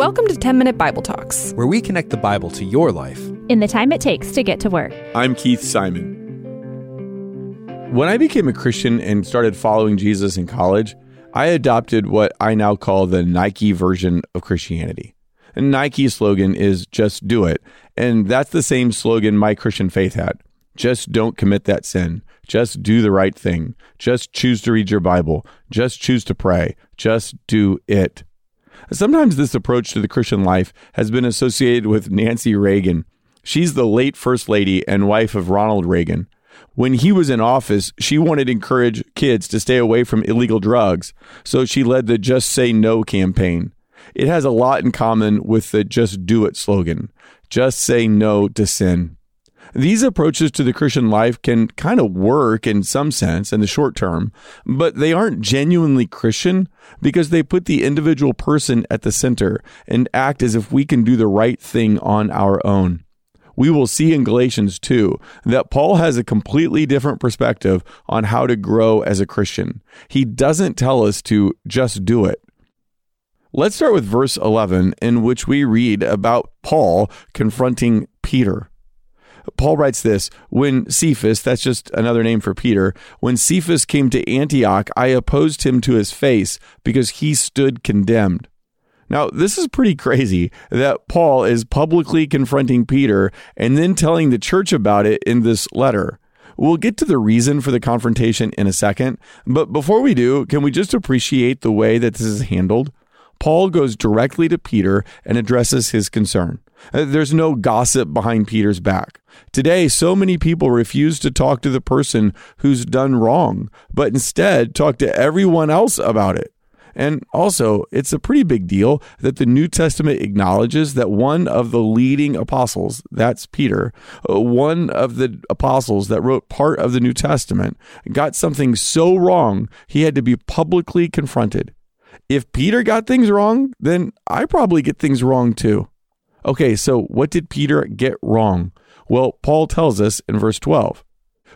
Welcome to 10 Minute Bible Talks, where we connect the Bible to your life in the time it takes to get to work. I'm Keith Simon. When I became a Christian and started following Jesus in college, I adopted what I now call the Nike version of Christianity. And Nike's slogan is just do it. And that's the same slogan my Christian faith had. Just don't commit that sin. Just do the right thing. Just choose to read your Bible. Just choose to pray. Just do it. Sometimes this approach to the Christian life has been associated with Nancy Reagan. She's the late First Lady and wife of Ronald Reagan. When he was in office, she wanted to encourage kids to stay away from illegal drugs, so she led the Just Say No campaign. It has a lot in common with the Just Do It slogan just say no to sin. These approaches to the Christian life can kind of work in some sense in the short term, but they aren't genuinely Christian because they put the individual person at the center and act as if we can do the right thing on our own. We will see in Galatians 2 that Paul has a completely different perspective on how to grow as a Christian. He doesn't tell us to just do it. Let's start with verse 11, in which we read about Paul confronting Peter. Paul writes this When Cephas, that's just another name for Peter, when Cephas came to Antioch, I opposed him to his face because he stood condemned. Now, this is pretty crazy that Paul is publicly confronting Peter and then telling the church about it in this letter. We'll get to the reason for the confrontation in a second, but before we do, can we just appreciate the way that this is handled? Paul goes directly to Peter and addresses his concern. Uh, there's no gossip behind Peter's back. Today, so many people refuse to talk to the person who's done wrong, but instead talk to everyone else about it. And also, it's a pretty big deal that the New Testament acknowledges that one of the leading apostles, that's Peter, uh, one of the apostles that wrote part of the New Testament, got something so wrong he had to be publicly confronted. If Peter got things wrong, then I probably get things wrong too. Okay, so what did Peter get wrong? Well, Paul tells us in verse 12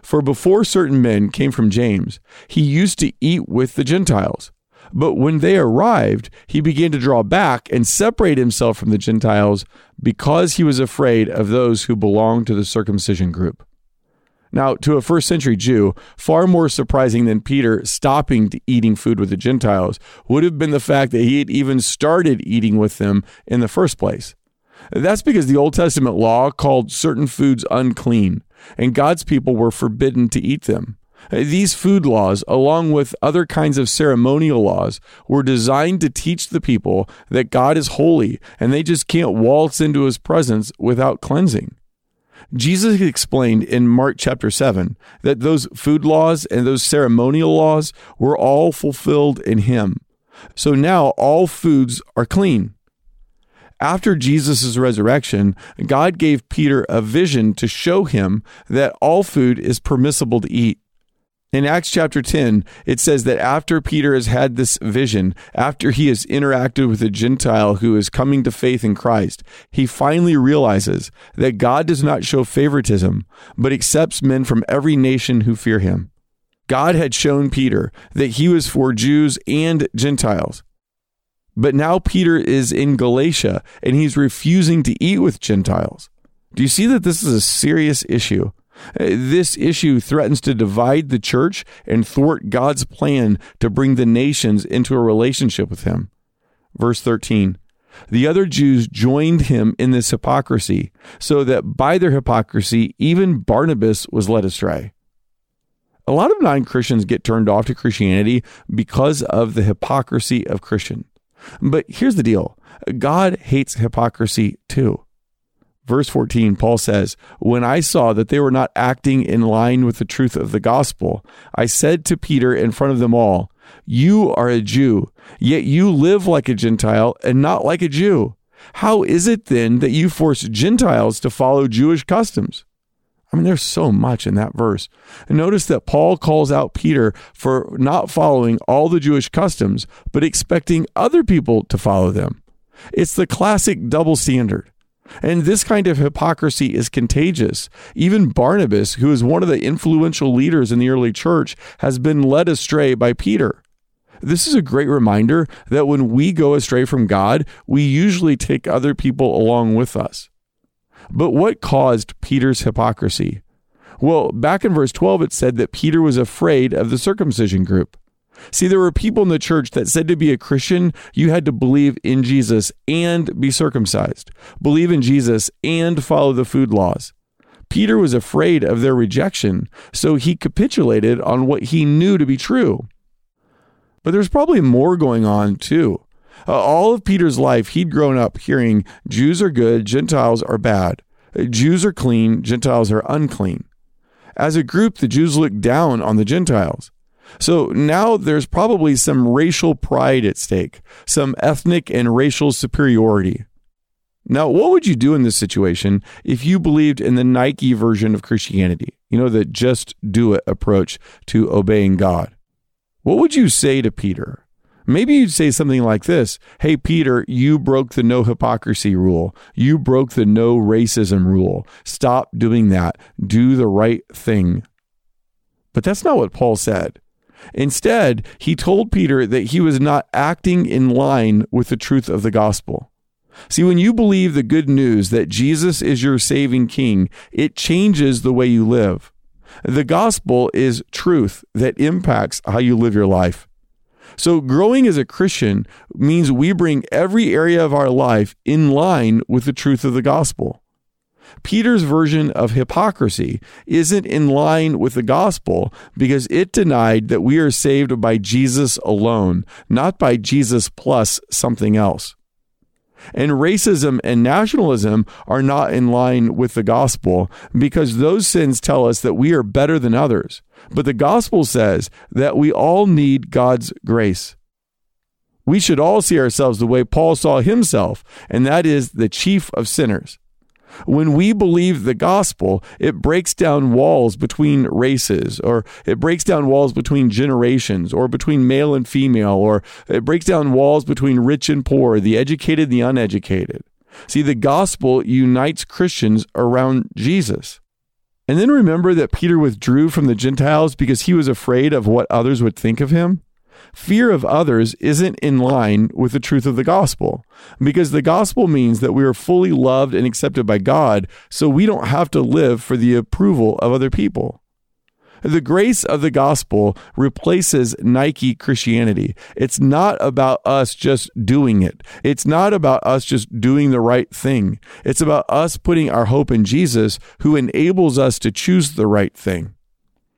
For before certain men came from James, he used to eat with the Gentiles. But when they arrived, he began to draw back and separate himself from the Gentiles because he was afraid of those who belonged to the circumcision group. Now, to a first century Jew, far more surprising than Peter stopping eating food with the Gentiles would have been the fact that he had even started eating with them in the first place. That's because the Old Testament law called certain foods unclean, and God's people were forbidden to eat them. These food laws, along with other kinds of ceremonial laws, were designed to teach the people that God is holy and they just can't waltz into his presence without cleansing. Jesus explained in Mark chapter 7 that those food laws and those ceremonial laws were all fulfilled in him. So now all foods are clean. After Jesus' resurrection, God gave Peter a vision to show him that all food is permissible to eat. In Acts chapter 10, it says that after Peter has had this vision, after he has interacted with a Gentile who is coming to faith in Christ, he finally realizes that God does not show favoritism, but accepts men from every nation who fear him. God had shown Peter that he was for Jews and Gentiles. But now Peter is in Galatia and he's refusing to eat with Gentiles. Do you see that this is a serious issue? Uh, this issue threatens to divide the church and thwart God's plan to bring the nations into a relationship with him. Verse 13 The other Jews joined him in this hypocrisy, so that by their hypocrisy, even Barnabas was led astray. A lot of non Christians get turned off to Christianity because of the hypocrisy of Christians. But here's the deal God hates hypocrisy too. Verse 14, Paul says, When I saw that they were not acting in line with the truth of the gospel, I said to Peter in front of them all, You are a Jew, yet you live like a Gentile and not like a Jew. How is it then that you force Gentiles to follow Jewish customs? I mean, there's so much in that verse. And notice that Paul calls out Peter for not following all the Jewish customs, but expecting other people to follow them. It's the classic double standard. And this kind of hypocrisy is contagious. Even Barnabas, who is one of the influential leaders in the early church, has been led astray by Peter. This is a great reminder that when we go astray from God, we usually take other people along with us. But what caused Peter's hypocrisy? Well, back in verse 12, it said that Peter was afraid of the circumcision group. See, there were people in the church that said to be a Christian, you had to believe in Jesus and be circumcised, believe in Jesus and follow the food laws. Peter was afraid of their rejection, so he capitulated on what he knew to be true. But there's probably more going on too. Uh, all of Peter's life, he'd grown up hearing Jews are good, Gentiles are bad. Jews are clean, Gentiles are unclean. As a group, the Jews looked down on the Gentiles. So now there's probably some racial pride at stake, some ethnic and racial superiority. Now, what would you do in this situation if you believed in the Nike version of Christianity? You know, the just do it approach to obeying God. What would you say to Peter? Maybe you'd say something like this Hey, Peter, you broke the no hypocrisy rule. You broke the no racism rule. Stop doing that. Do the right thing. But that's not what Paul said. Instead, he told Peter that he was not acting in line with the truth of the gospel. See, when you believe the good news that Jesus is your saving king, it changes the way you live. The gospel is truth that impacts how you live your life. So, growing as a Christian means we bring every area of our life in line with the truth of the gospel. Peter's version of hypocrisy isn't in line with the gospel because it denied that we are saved by Jesus alone, not by Jesus plus something else. And racism and nationalism are not in line with the gospel because those sins tell us that we are better than others. But the gospel says that we all need God's grace. We should all see ourselves the way Paul saw himself, and that is the chief of sinners. When we believe the gospel, it breaks down walls between races, or it breaks down walls between generations, or between male and female, or it breaks down walls between rich and poor, the educated and the uneducated. See, the gospel unites Christians around Jesus. And then remember that Peter withdrew from the Gentiles because he was afraid of what others would think of him? Fear of others isn't in line with the truth of the gospel because the gospel means that we are fully loved and accepted by God, so we don't have to live for the approval of other people. The grace of the gospel replaces Nike Christianity. It's not about us just doing it. It's not about us just doing the right thing. It's about us putting our hope in Jesus, who enables us to choose the right thing.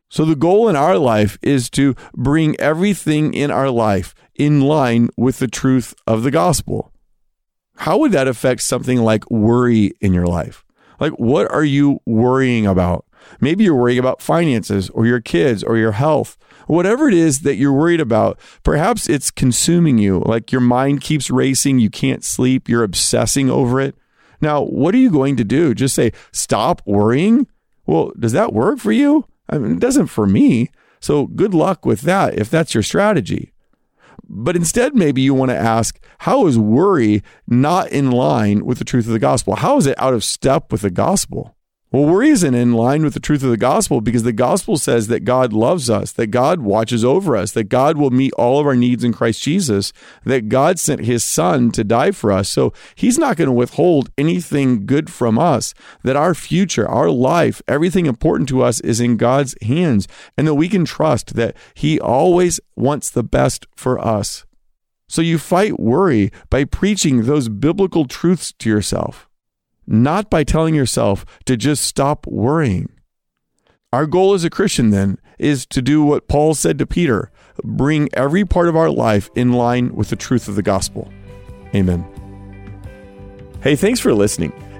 So, the goal in our life is to bring everything in our life in line with the truth of the gospel. How would that affect something like worry in your life? Like, what are you worrying about? Maybe you're worrying about finances or your kids or your health. Whatever it is that you're worried about, perhaps it's consuming you. Like your mind keeps racing, you can't sleep, you're obsessing over it. Now, what are you going to do? Just say, stop worrying? Well, does that work for you? I mean, it doesn't for me. So good luck with that if that's your strategy. But instead, maybe you want to ask, how is worry not in line with the truth of the gospel? How is it out of step with the gospel? Well, worry isn't in line with the truth of the gospel because the gospel says that God loves us, that God watches over us, that God will meet all of our needs in Christ Jesus, that God sent his son to die for us. So he's not going to withhold anything good from us, that our future, our life, everything important to us is in God's hands, and that we can trust that he always wants the best for us. So you fight worry by preaching those biblical truths to yourself not by telling yourself to just stop worrying. Our goal as a Christian, then, is to do what Paul said to Peter bring every part of our life in line with the truth of the gospel. Amen. Hey, thanks for listening.